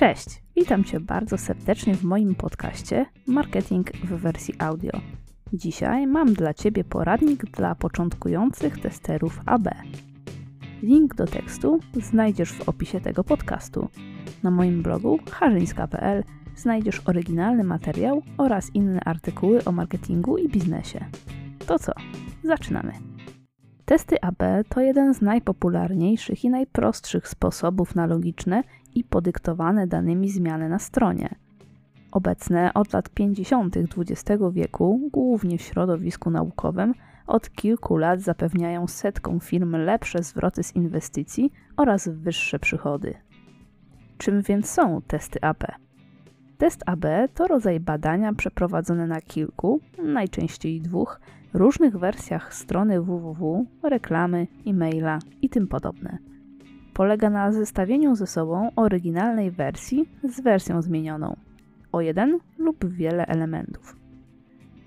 Cześć, witam Cię bardzo serdecznie w moim podcaście Marketing w wersji audio. Dzisiaj mam dla Ciebie poradnik dla początkujących testerów AB. Link do tekstu znajdziesz w opisie tego podcastu. Na moim blogu harzyńska.pl znajdziesz oryginalny materiał oraz inne artykuły o marketingu i biznesie. To co? Zaczynamy! Testy AB to jeden z najpopularniejszych i najprostszych sposobów na logiczne i podyktowane danymi zmiany na stronie. Obecne od lat 50. XX wieku, głównie w środowisku naukowym, od kilku lat zapewniają setkom firm lepsze zwroty z inwestycji oraz wyższe przychody. Czym więc są testy AB? Test AB to rodzaj badania przeprowadzone na kilku, najczęściej dwóch, różnych wersjach strony www, reklamy, e-maila i tym podobne. Polega na zestawieniu ze sobą oryginalnej wersji z wersją zmienioną o jeden lub wiele elementów.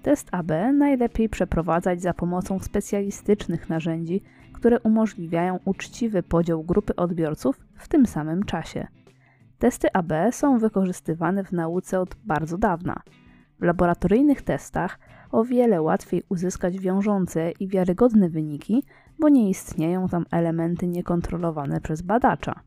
Test AB najlepiej przeprowadzać za pomocą specjalistycznych narzędzi, które umożliwiają uczciwy podział grupy odbiorców w tym samym czasie. Testy AB są wykorzystywane w nauce od bardzo dawna. W laboratoryjnych testach o wiele łatwiej uzyskać wiążące i wiarygodne wyniki, bo nie istnieją tam elementy niekontrolowane przez badacza.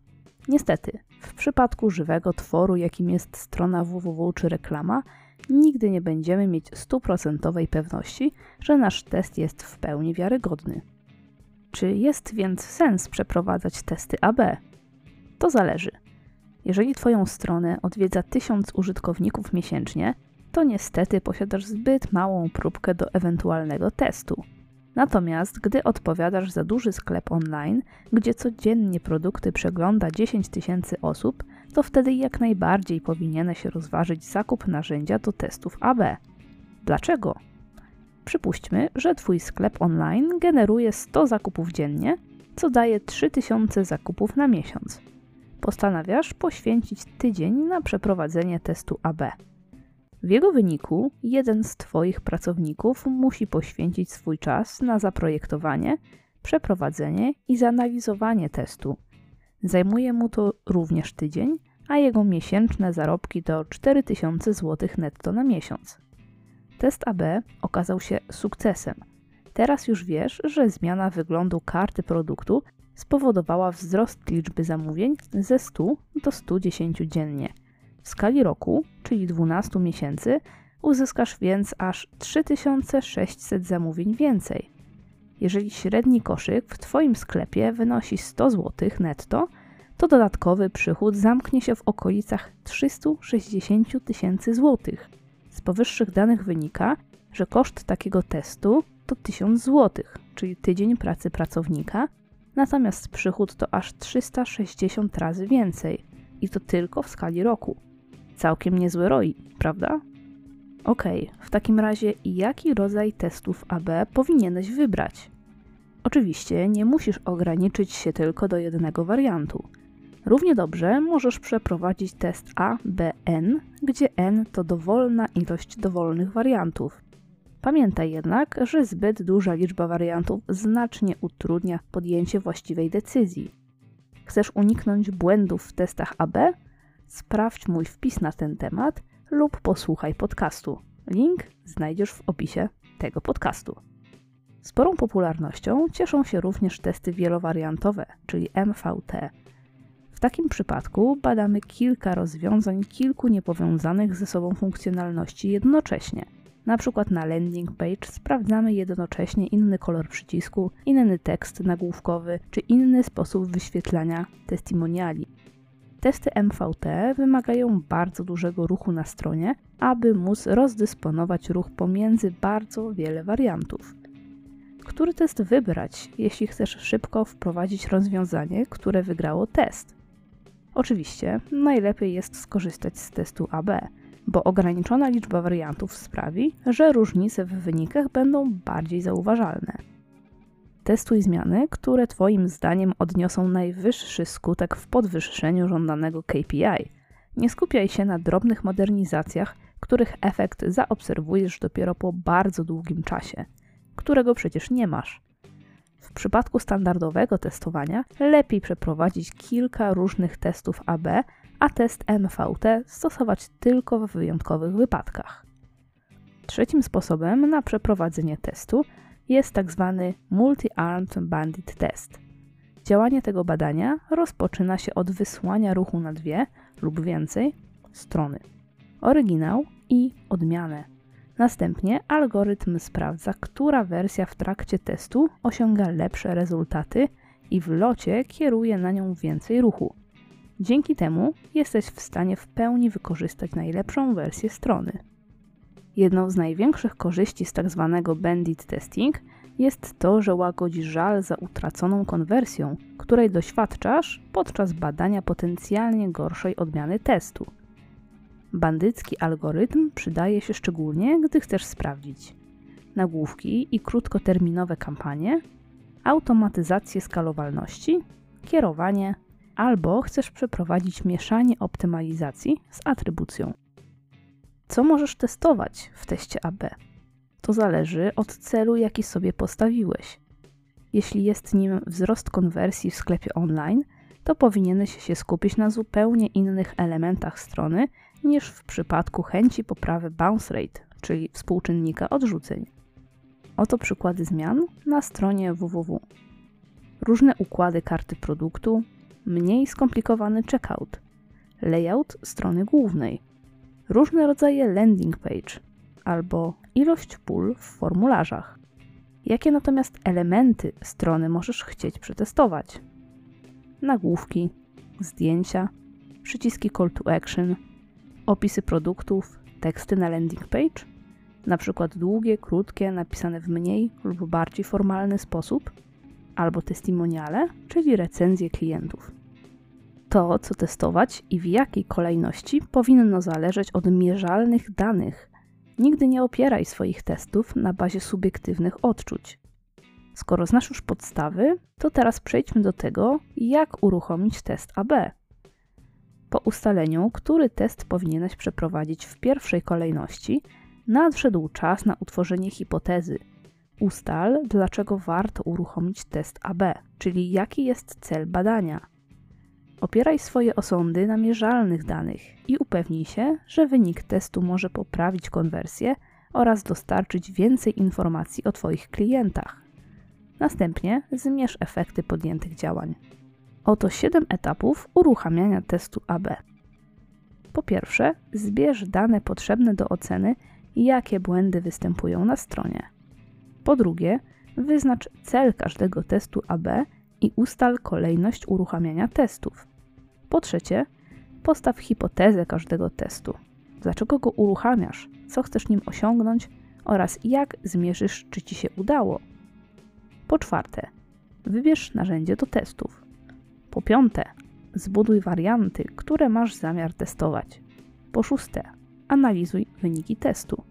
Niestety, w przypadku żywego tworu, jakim jest strona www czy reklama, nigdy nie będziemy mieć stuprocentowej pewności, że nasz test jest w pełni wiarygodny. Czy jest więc sens przeprowadzać testy AB? To zależy. Jeżeli Twoją stronę odwiedza 1000 użytkowników miesięcznie, to niestety posiadasz zbyt małą próbkę do ewentualnego testu. Natomiast gdy odpowiadasz za duży sklep online, gdzie codziennie produkty przegląda 10 tysięcy osób, to wtedy jak najbardziej powinieneś rozważyć zakup narzędzia do testów AB. Dlaczego? Przypuśćmy, że Twój sklep online generuje 100 zakupów dziennie, co daje 3000 zakupów na miesiąc. Postanawiasz poświęcić tydzień na przeprowadzenie testu AB. W jego wyniku jeden z Twoich pracowników musi poświęcić swój czas na zaprojektowanie, przeprowadzenie i zanalizowanie testu. Zajmuje mu to również tydzień, a jego miesięczne zarobki to 4000 zł netto na miesiąc. Test AB okazał się sukcesem. Teraz już wiesz, że zmiana wyglądu karty produktu spowodowała wzrost liczby zamówień ze 100 do 110 dziennie – w skali roku, czyli 12 miesięcy, uzyskasz więc aż 3600 zamówień więcej. Jeżeli średni koszyk w Twoim sklepie wynosi 100 zł netto, to dodatkowy przychód zamknie się w okolicach 360 tysięcy złotych. Z powyższych danych wynika, że koszt takiego testu to 1000 zł, czyli tydzień pracy pracownika, natomiast przychód to aż 360 razy więcej i to tylko w skali roku. Całkiem niezły ROI, prawda? Ok, w takim razie jaki rodzaj testów AB powinieneś wybrać? Oczywiście nie musisz ograniczyć się tylko do jednego wariantu. Równie dobrze możesz przeprowadzić test A, B, N, gdzie N to dowolna ilość dowolnych wariantów. Pamiętaj jednak, że zbyt duża liczba wariantów znacznie utrudnia podjęcie właściwej decyzji. Chcesz uniknąć błędów w testach AB? Sprawdź mój wpis na ten temat lub posłuchaj podcastu. Link znajdziesz w opisie tego podcastu. Sporą popularnością cieszą się również testy wielowariantowe, czyli MVT. W takim przypadku badamy kilka rozwiązań kilku niepowiązanych ze sobą funkcjonalności jednocześnie. Na przykład na landing page sprawdzamy jednocześnie inny kolor przycisku, inny tekst nagłówkowy czy inny sposób wyświetlania testimoniali. Testy MVT wymagają bardzo dużego ruchu na stronie, aby móc rozdysponować ruch pomiędzy bardzo wiele wariantów. Który test wybrać, jeśli chcesz szybko wprowadzić rozwiązanie, które wygrało test? Oczywiście najlepiej jest skorzystać z testu AB, bo ograniczona liczba wariantów sprawi, że różnice w wynikach będą bardziej zauważalne. Testuj zmiany, które Twoim zdaniem odniosą najwyższy skutek w podwyższeniu żądanego KPI. Nie skupiaj się na drobnych modernizacjach, których efekt zaobserwujesz dopiero po bardzo długim czasie, którego przecież nie masz. W przypadku standardowego testowania lepiej przeprowadzić kilka różnych testów AB, a test MVT stosować tylko w wyjątkowych wypadkach. Trzecim sposobem na przeprowadzenie testu jest. Tak Multi-Armed Bandit Test. Działanie tego badania rozpoczyna się od wysłania ruchu na dwie lub więcej strony. Oryginał i odmianę. Następnie algorytm sprawdza, która wersja w trakcie testu osiąga lepsze rezultaty i w locie kieruje na nią więcej ruchu. Dzięki temu jesteś w stanie w pełni wykorzystać najlepszą wersję strony. Jedną z największych korzyści z tzw. Tak bandit testing jest to, że łagodzi żal za utraconą konwersją, której doświadczasz podczas badania potencjalnie gorszej odmiany testu. Bandycki algorytm przydaje się szczególnie, gdy chcesz sprawdzić nagłówki i krótkoterminowe kampanie, automatyzację skalowalności, kierowanie albo chcesz przeprowadzić mieszanie optymalizacji z atrybucją. Co możesz testować w teście AB? To zależy od celu, jaki sobie postawiłeś. Jeśli jest nim wzrost konwersji w sklepie online, to powinieneś się skupić na zupełnie innych elementach strony niż w przypadku chęci poprawy bounce rate, czyli współczynnika odrzuceń. Oto przykłady zmian na stronie www. Różne układy karty produktu, mniej skomplikowany checkout, layout strony głównej, różne rodzaje landing page albo ilość pól w formularzach. Jakie natomiast elementy strony możesz chcieć przetestować? Nagłówki, zdjęcia, przyciski call to action, opisy produktów, teksty na landing page, na przykład długie, krótkie, napisane w mniej lub bardziej formalny sposób, albo testimoniale, czyli recenzje klientów. To, co testować i w jakiej kolejności, powinno zależeć od mierzalnych danych. Nigdy nie opieraj swoich testów na bazie subiektywnych odczuć. Skoro znasz już podstawy, to teraz przejdźmy do tego, jak uruchomić test AB. Po ustaleniu, który test powinieneś przeprowadzić w pierwszej kolejności, nadszedł czas na utworzenie hipotezy. Ustal, dlaczego warto uruchomić test AB, czyli jaki jest cel badania. Opieraj swoje osądy na mierzalnych danych i upewnij się, że wynik testu może poprawić konwersję oraz dostarczyć więcej informacji o Twoich klientach. Następnie zmierz efekty podjętych działań. Oto 7 etapów uruchamiania testu AB. Po pierwsze, zbierz dane potrzebne do oceny, jakie błędy występują na stronie. Po drugie, wyznacz cel każdego testu AB i ustal kolejność uruchamiania testów. Po trzecie, postaw hipotezę każdego testu. Dlaczego go uruchamiasz, co chcesz nim osiągnąć oraz jak zmierzysz, czy ci się udało. Po czwarte, wybierz narzędzie do testów. Po piąte, zbuduj warianty, które masz zamiar testować. Po szóste, analizuj wyniki testu.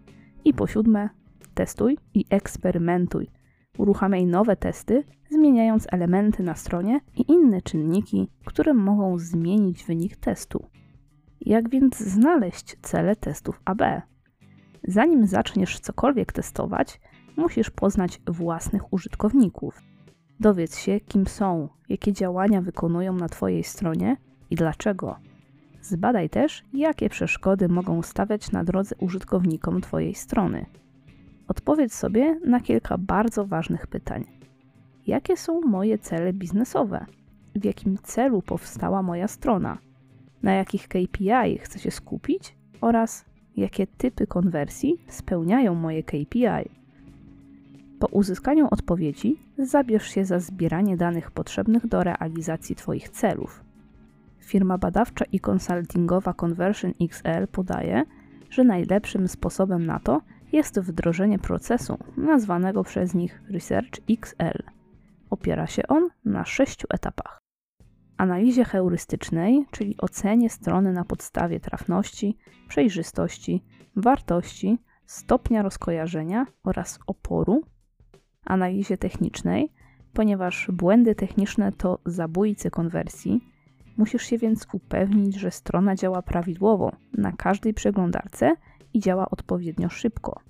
I po siódme, testuj i eksperymentuj. Uruchamiaj nowe testy, zmieniając elementy na stronie i inne czynniki, które mogą zmienić wynik testu. Jak więc znaleźć cele testów AB? Zanim zaczniesz cokolwiek testować, musisz poznać własnych użytkowników. Dowiedz się, kim są, jakie działania wykonują na Twojej stronie i dlaczego. Zbadaj też, jakie przeszkody mogą stawiać na drodze użytkownikom Twojej strony. Odpowiedz sobie na kilka bardzo ważnych pytań. Jakie są moje cele biznesowe? W jakim celu powstała moja strona? Na jakich KPI chcę się skupić? Oraz jakie typy konwersji spełniają moje KPI? Po uzyskaniu odpowiedzi zabierz się za zbieranie danych potrzebnych do realizacji Twoich celów. Firma badawcza i konsultingowa Conversion XL podaje, że najlepszym sposobem na to jest wdrożenie procesu nazwanego przez nich Research XL. Opiera się on na sześciu etapach. Analizie heurystycznej, czyli ocenie strony na podstawie trafności, przejrzystości, wartości, stopnia rozkojarzenia oraz oporu analizie technicznej, ponieważ błędy techniczne to zabójcy konwersji. Musisz się więc upewnić, że strona działa prawidłowo na każdej przeglądarce i działa odpowiednio szybko.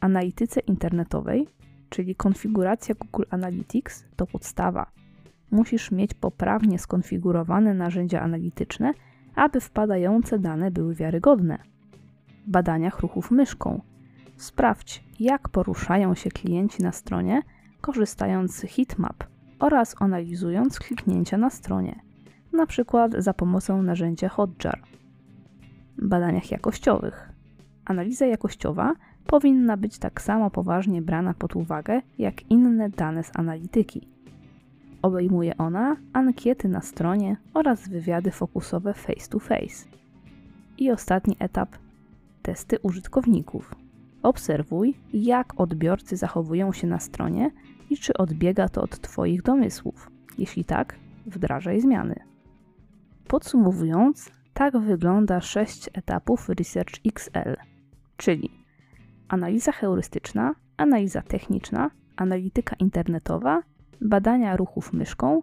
Analityce internetowej, czyli konfiguracja Google Analytics, to podstawa. Musisz mieć poprawnie skonfigurowane narzędzia analityczne, aby wpadające dane były wiarygodne. Badaniach ruchów myszką sprawdź, jak poruszają się klienci na stronie, korzystając z heatmap oraz analizując kliknięcia na stronie, np. za pomocą narzędzia Hotjar. Badaniach jakościowych. Analiza jakościowa powinna być tak samo poważnie brana pod uwagę jak inne dane z analityki. Obejmuje ona ankiety na stronie oraz wywiady fokusowe face to face. I ostatni etap testy użytkowników. Obserwuj, jak odbiorcy zachowują się na stronie i czy odbiega to od Twoich domysłów. Jeśli tak, wdrażaj zmiany. Podsumowując, tak wygląda 6 etapów Research XL, czyli analiza heurystyczna, analiza techniczna, analityka internetowa, badania ruchów myszką,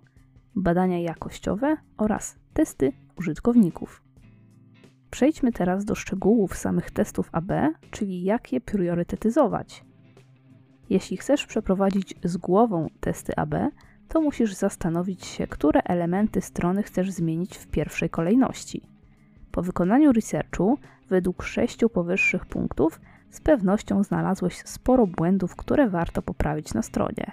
badania jakościowe oraz testy użytkowników. Przejdźmy teraz do szczegółów samych testów AB, czyli jak je priorytetyzować. Jeśli chcesz przeprowadzić z głową testy AB, to musisz zastanowić się, które elementy strony chcesz zmienić w pierwszej kolejności. Po wykonaniu researchu, według sześciu powyższych punktów, z pewnością znalazłeś sporo błędów, które warto poprawić na stronie.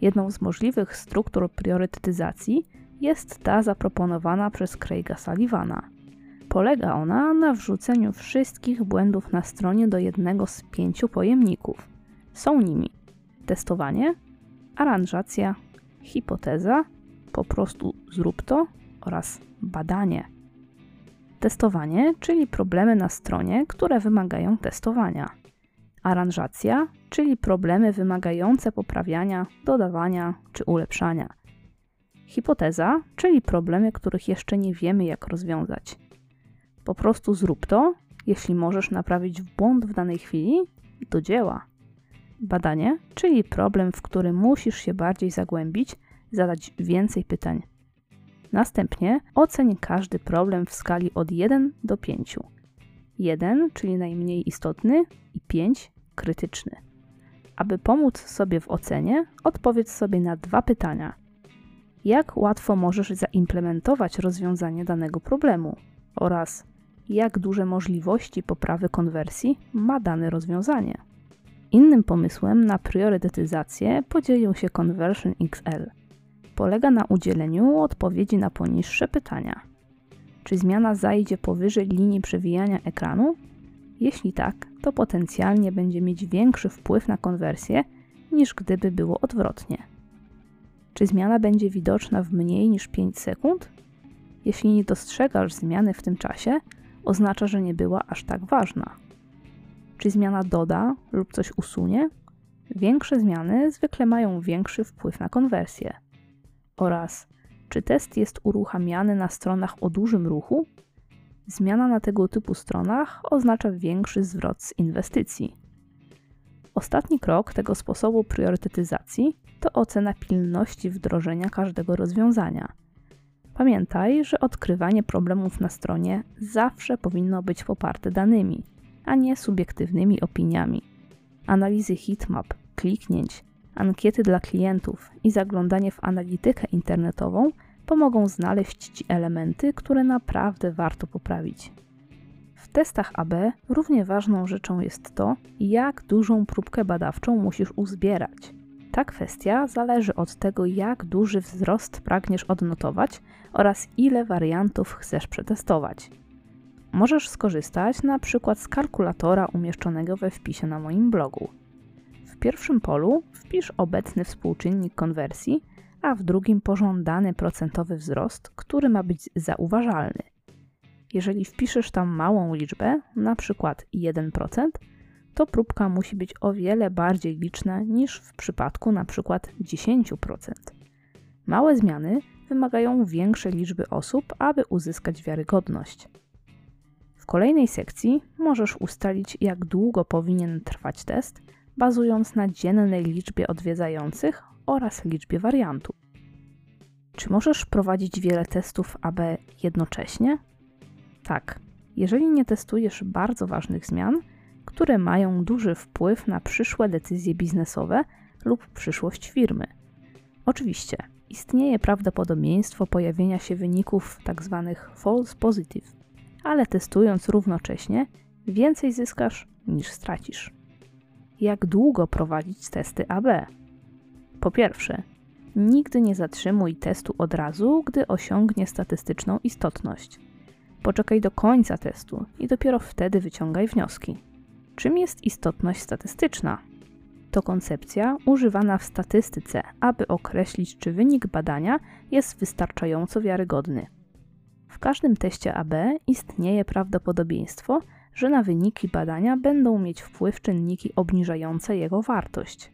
Jedną z możliwych struktur priorytetyzacji jest ta zaproponowana przez Craiga Sullivana. Polega ona na wrzuceniu wszystkich błędów na stronie do jednego z pięciu pojemników. Są nimi testowanie, aranżacja, hipoteza, po prostu zrób to oraz badanie. Testowanie, czyli problemy na stronie, które wymagają testowania. Aranżacja, czyli problemy wymagające poprawiania, dodawania czy ulepszania. Hipoteza, czyli problemy, których jeszcze nie wiemy jak rozwiązać. Po prostu zrób to, jeśli możesz naprawić błąd w danej chwili, do dzieła. Badanie, czyli problem, w który musisz się bardziej zagłębić, zadać więcej pytań. Następnie oceń każdy problem w skali od 1 do 5. 1, czyli najmniej istotny, i 5, krytyczny. Aby pomóc sobie w ocenie, odpowiedz sobie na dwa pytania. Jak łatwo możesz zaimplementować rozwiązanie danego problemu? Oraz jak duże możliwości poprawy konwersji ma dane rozwiązanie? Innym pomysłem na priorytetyzację podzielił się Conversion XL. Polega na udzieleniu odpowiedzi na poniższe pytania. Czy zmiana zajdzie powyżej linii przewijania ekranu? Jeśli tak, to potencjalnie będzie mieć większy wpływ na konwersję niż gdyby było odwrotnie. Czy zmiana będzie widoczna w mniej niż 5 sekund? Jeśli nie dostrzegasz zmiany w tym czasie, oznacza, że nie była aż tak ważna. Czy zmiana doda lub coś usunie? Większe zmiany zwykle mają większy wpływ na konwersję. Oraz czy test jest uruchamiany na stronach o dużym ruchu? Zmiana na tego typu stronach oznacza większy zwrot z inwestycji. Ostatni krok tego sposobu priorytetyzacji to ocena pilności wdrożenia każdego rozwiązania. Pamiętaj, że odkrywanie problemów na stronie zawsze powinno być poparte danymi, a nie subiektywnymi opiniami. Analizy heatmap, kliknięć, ankiety dla klientów i zaglądanie w analitykę internetową pomogą znaleźć Ci elementy, które naprawdę warto poprawić. W testach AB równie ważną rzeczą jest to, jak dużą próbkę badawczą musisz uzbierać. Ta kwestia zależy od tego, jak duży wzrost pragniesz odnotować oraz ile wariantów chcesz przetestować. Możesz skorzystać na przykład z kalkulatora umieszczonego we wpisie na moim blogu. Pierwszym polu wpisz obecny współczynnik konwersji, a w drugim pożądany procentowy wzrost, który ma być zauważalny. Jeżeli wpiszesz tam małą liczbę, na przykład 1%, to próbka musi być o wiele bardziej liczna niż w przypadku na przykład 10%. Małe zmiany wymagają większej liczby osób, aby uzyskać wiarygodność. W kolejnej sekcji możesz ustalić, jak długo powinien trwać test, bazując na dziennej liczbie odwiedzających oraz liczbie wariantów. Czy możesz prowadzić wiele testów AB jednocześnie? Tak. Jeżeli nie testujesz bardzo ważnych zmian, które mają duży wpływ na przyszłe decyzje biznesowe lub przyszłość firmy. Oczywiście, istnieje prawdopodobieństwo pojawienia się wyników tzw. Tak false positive, ale testując równocześnie, więcej zyskasz niż stracisz. Jak długo prowadzić testy AB? Po pierwsze, nigdy nie zatrzymuj testu od razu, gdy osiągnie statystyczną istotność. Poczekaj do końca testu i dopiero wtedy wyciągaj wnioski. Czym jest istotność statystyczna? To koncepcja używana w statystyce, aby określić, czy wynik badania jest wystarczająco wiarygodny. W każdym teście AB istnieje prawdopodobieństwo, że na wyniki badania będą mieć wpływ czynniki obniżające jego wartość.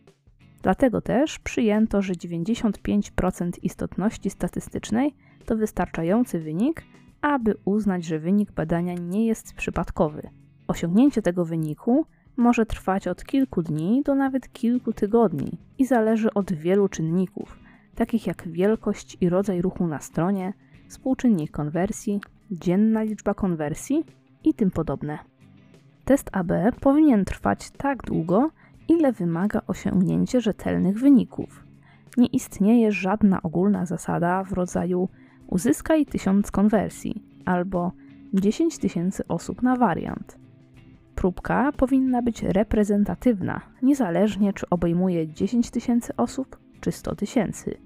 Dlatego też przyjęto, że 95% istotności statystycznej to wystarczający wynik, aby uznać, że wynik badania nie jest przypadkowy. Osiągnięcie tego wyniku może trwać od kilku dni do nawet kilku tygodni i zależy od wielu czynników, takich jak wielkość i rodzaj ruchu na stronie, współczynnik konwersji, dzienna liczba konwersji i tym podobne. Test AB powinien trwać tak długo, ile wymaga osiągnięcie rzetelnych wyników. Nie istnieje żadna ogólna zasada w rodzaju uzyskaj 1000 konwersji albo 10 tysięcy osób na wariant. Próbka powinna być reprezentatywna, niezależnie czy obejmuje 10 tysięcy osób czy 100 tysięcy.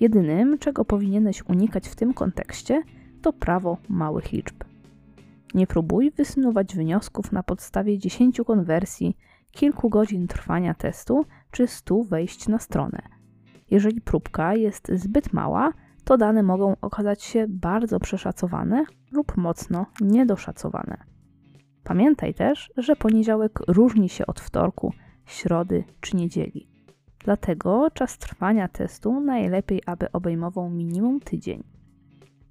Jedynym, czego powinieneś unikać w tym kontekście, to prawo małych liczb. Nie próbuj wysnuwać wniosków na podstawie 10 konwersji, kilku godzin trwania testu czy 100 wejść na stronę. Jeżeli próbka jest zbyt mała, to dane mogą okazać się bardzo przeszacowane lub mocno niedoszacowane. Pamiętaj też, że poniedziałek różni się od wtorku, środy czy niedzieli. Dlatego czas trwania testu najlepiej, aby obejmował minimum tydzień.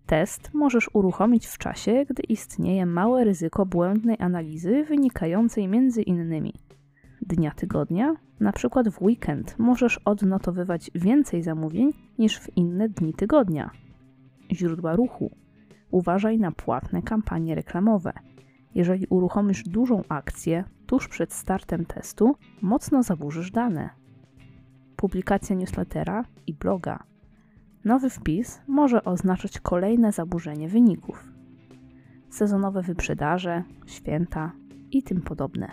Test możesz uruchomić w czasie, gdy istnieje małe ryzyko błędnej analizy wynikającej między innymi dnia tygodnia, na przykład w weekend możesz odnotowywać więcej zamówień niż w inne dni tygodnia. Źródła ruchu. Uważaj na płatne kampanie reklamowe. Jeżeli uruchomisz dużą akcję tuż przed startem testu, mocno zaburzysz dane. Publikacja newslettera i bloga. Nowy wpis może oznaczać kolejne zaburzenie wyników. Sezonowe wyprzedaże, święta i tym podobne.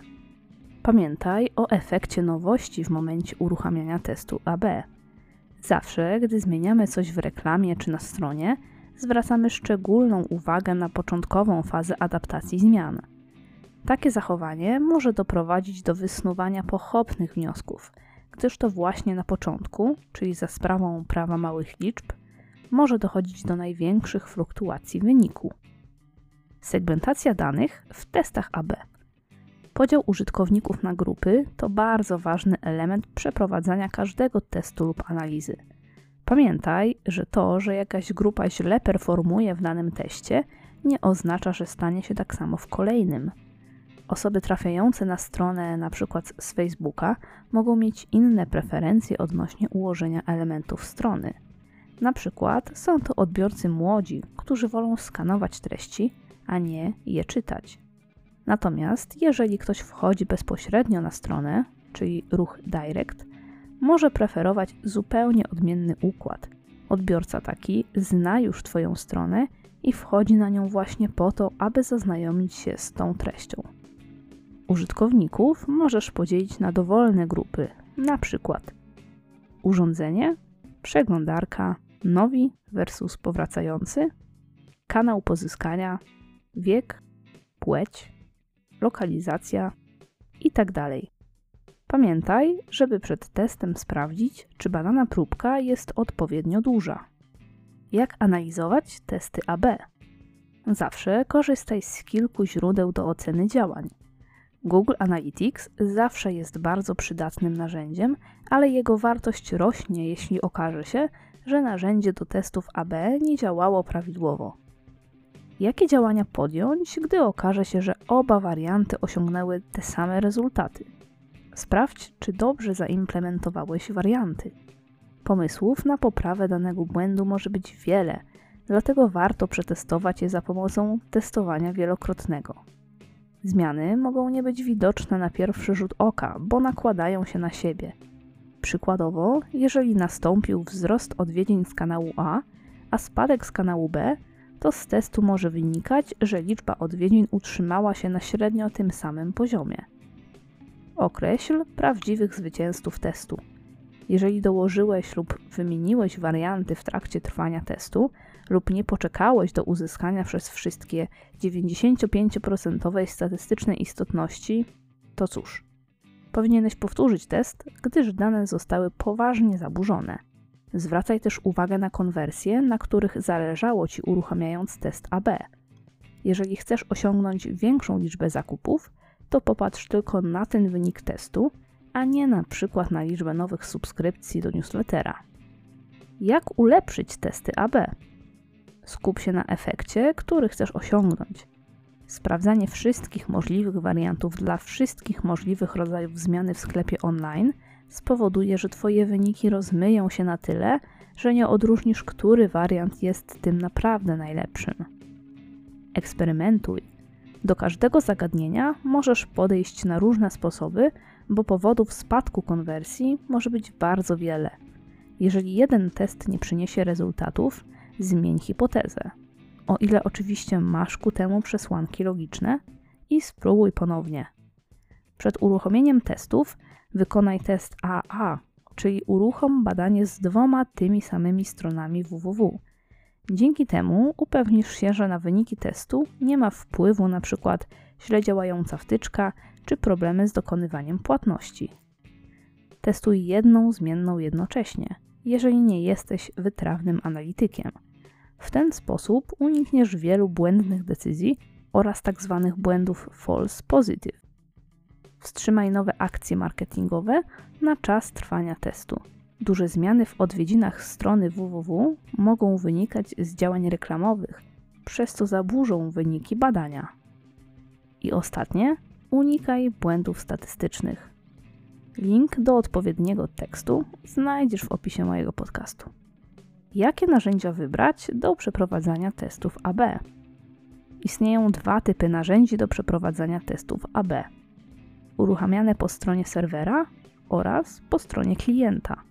Pamiętaj o efekcie nowości w momencie uruchamiania testu AB. Zawsze, gdy zmieniamy coś w reklamie czy na stronie, zwracamy szczególną uwagę na początkową fazę adaptacji zmian. Takie zachowanie może doprowadzić do wysnuwania pochopnych wniosków, gdyż to właśnie na początku, czyli za sprawą prawa małych liczb, może dochodzić do największych fluktuacji wyniku. Segmentacja danych w testach AB. Podział użytkowników na grupy to bardzo ważny element przeprowadzania każdego testu lub analizy. Pamiętaj, że to, że jakaś grupa źle performuje w danym teście, nie oznacza, że stanie się tak samo w kolejnym. Osoby trafiające na stronę np. z Facebooka mogą mieć inne preferencje odnośnie ułożenia elementów strony. Na przykład są to odbiorcy młodzi, którzy wolą skanować treści, a nie je czytać. Natomiast jeżeli ktoś wchodzi bezpośrednio na stronę, czyli ruch direct, może preferować zupełnie odmienny układ. Odbiorca taki zna już Twoją stronę i wchodzi na nią właśnie po to, aby zaznajomić się z tą treścią. Użytkowników możesz podzielić na dowolne grupy, na przykład urządzenie, przeglądarka, nowi versus powracający, kanał pozyskania, wiek, płeć, lokalizacja itd. Tak Pamiętaj, żeby przed testem sprawdzić, czy badana próbka jest odpowiednio duża. Jak analizować testy AB? Zawsze korzystaj z kilku źródeł do oceny działań. Google Analytics zawsze jest bardzo przydatnym narzędziem, ale jego wartość rośnie, jeśli okaże się, że narzędzie do testów AB nie działało prawidłowo. Jakie działania podjąć, gdy okaże się, że oba warianty osiągnęły te same rezultaty? Sprawdź, czy dobrze zaimplementowałeś warianty. Pomysłów na poprawę danego błędu może być wiele, dlatego warto przetestować je za pomocą testowania wielokrotnego. Zmiany mogą nie być widoczne na pierwszy rzut oka, bo nakładają się na siebie. Przykładowo, jeżeli nastąpił wzrost odwiedzin z kanału A, a spadek z kanału B, to z testu może wynikać, że liczba odwiedzin utrzymała się na średnio tym samym poziomie. Określ prawdziwych zwycięzców testu. Jeżeli dołożyłeś lub wymieniłeś warianty w trakcie trwania testu, lub nie poczekałeś do uzyskania przez wszystkie 95% statystycznej istotności, to cóż, powinieneś powtórzyć test, gdyż dane zostały poważnie zaburzone. Zwracaj też uwagę na konwersje, na których zależało Ci uruchamiając test AB. Jeżeli chcesz osiągnąć większą liczbę zakupów, to popatrz tylko na ten wynik testu, a nie na przykład na liczbę nowych subskrypcji do newslettera. Jak ulepszyć testy AB? Skup się na efekcie, który chcesz osiągnąć. Sprawdzanie wszystkich możliwych wariantów dla wszystkich możliwych rodzajów zmiany w sklepie online spowoduje, że Twoje wyniki rozmyją się na tyle, że nie odróżnisz, który wariant jest tym naprawdę najlepszym. Eksperymentuj. Do każdego zagadnienia możesz podejść na różne sposoby, bo powodów spadku konwersji może być bardzo wiele. Jeżeli jeden test nie przyniesie rezultatów, zmień hipotezę. O ile oczywiście masz ku temu przesłanki logiczne i spróbuj ponownie. Przed uruchomieniem testów wykonaj test AA, czyli uruchom badanie z dwoma tymi samymi stronami www. Dzięki temu upewnisz się, że na wyniki testu nie ma wpływu np. źle działająca wtyczka czy problemy z dokonywaniem płatności. Testuj jedną zmienną jednocześnie, jeżeli nie jesteś wytrawnym analitykiem. W ten sposób unikniesz wielu błędnych decyzji oraz tzw. Tak błędów false positive. Wstrzymaj nowe akcje marketingowe na czas trwania testu. Duże zmiany w odwiedzinach strony www mogą wynikać z działań reklamowych, przez co zaburzą wyniki badania. I ostatnie, unikaj błędów statystycznych. Link do odpowiedniego tekstu znajdziesz w opisie mojego podcastu. Jakie narzędzia wybrać do przeprowadzania testów AB? Istnieją dwa typy narzędzi do przeprowadzania testów AB: uruchamiane po stronie serwera oraz po stronie klienta.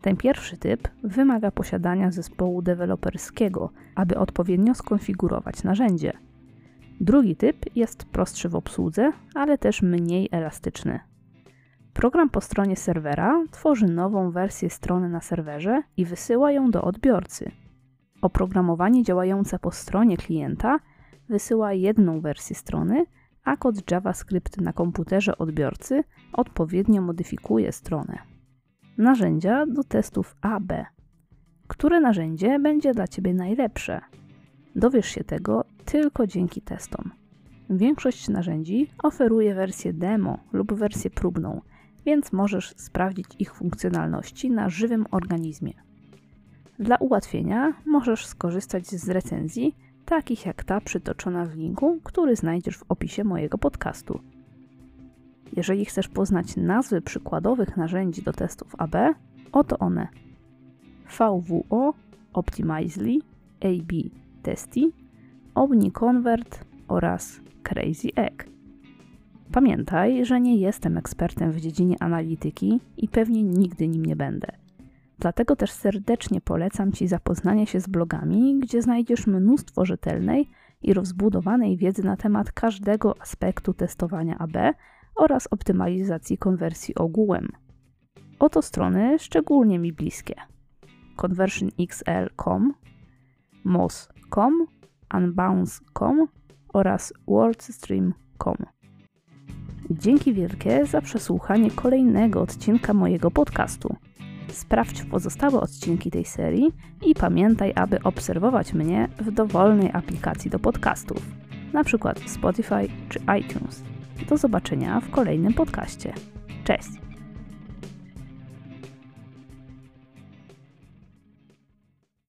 Ten pierwszy typ wymaga posiadania zespołu deweloperskiego, aby odpowiednio skonfigurować narzędzie. Drugi typ jest prostszy w obsłudze, ale też mniej elastyczny. Program po stronie serwera tworzy nową wersję strony na serwerze i wysyła ją do odbiorcy. Oprogramowanie działające po stronie klienta wysyła jedną wersję strony, a kod JavaScript na komputerze odbiorcy odpowiednio modyfikuje stronę. Narzędzia do testów AB. Które narzędzie będzie dla Ciebie najlepsze? Dowiesz się tego tylko dzięki testom. Większość narzędzi oferuje wersję demo lub wersję próbną, więc możesz sprawdzić ich funkcjonalności na żywym organizmie. Dla ułatwienia możesz skorzystać z recenzji, takich jak ta przytoczona w linku, który znajdziesz w opisie mojego podcastu. Jeżeli chcesz poznać nazwy przykładowych narzędzi do testów AB, oto one: VWO, Optimizely, AB Testy, OmniConvert oraz Crazy Egg. Pamiętaj, że nie jestem ekspertem w dziedzinie analityki i pewnie nigdy nim nie będę. Dlatego też serdecznie polecam Ci zapoznanie się z blogami, gdzie znajdziesz mnóstwo rzetelnej i rozbudowanej wiedzy na temat każdego aspektu testowania AB oraz optymalizacji konwersji ogółem. Oto strony szczególnie mi bliskie: conversionxl.com, moz.com, unbounce.com oraz wordstream.com. Dzięki wielkie za przesłuchanie kolejnego odcinka mojego podcastu. Sprawdź pozostałe odcinki tej serii i pamiętaj, aby obserwować mnie w dowolnej aplikacji do podcastów, np. Spotify czy iTunes. Do zobaczenia w kolejnym podcaście. Cześć!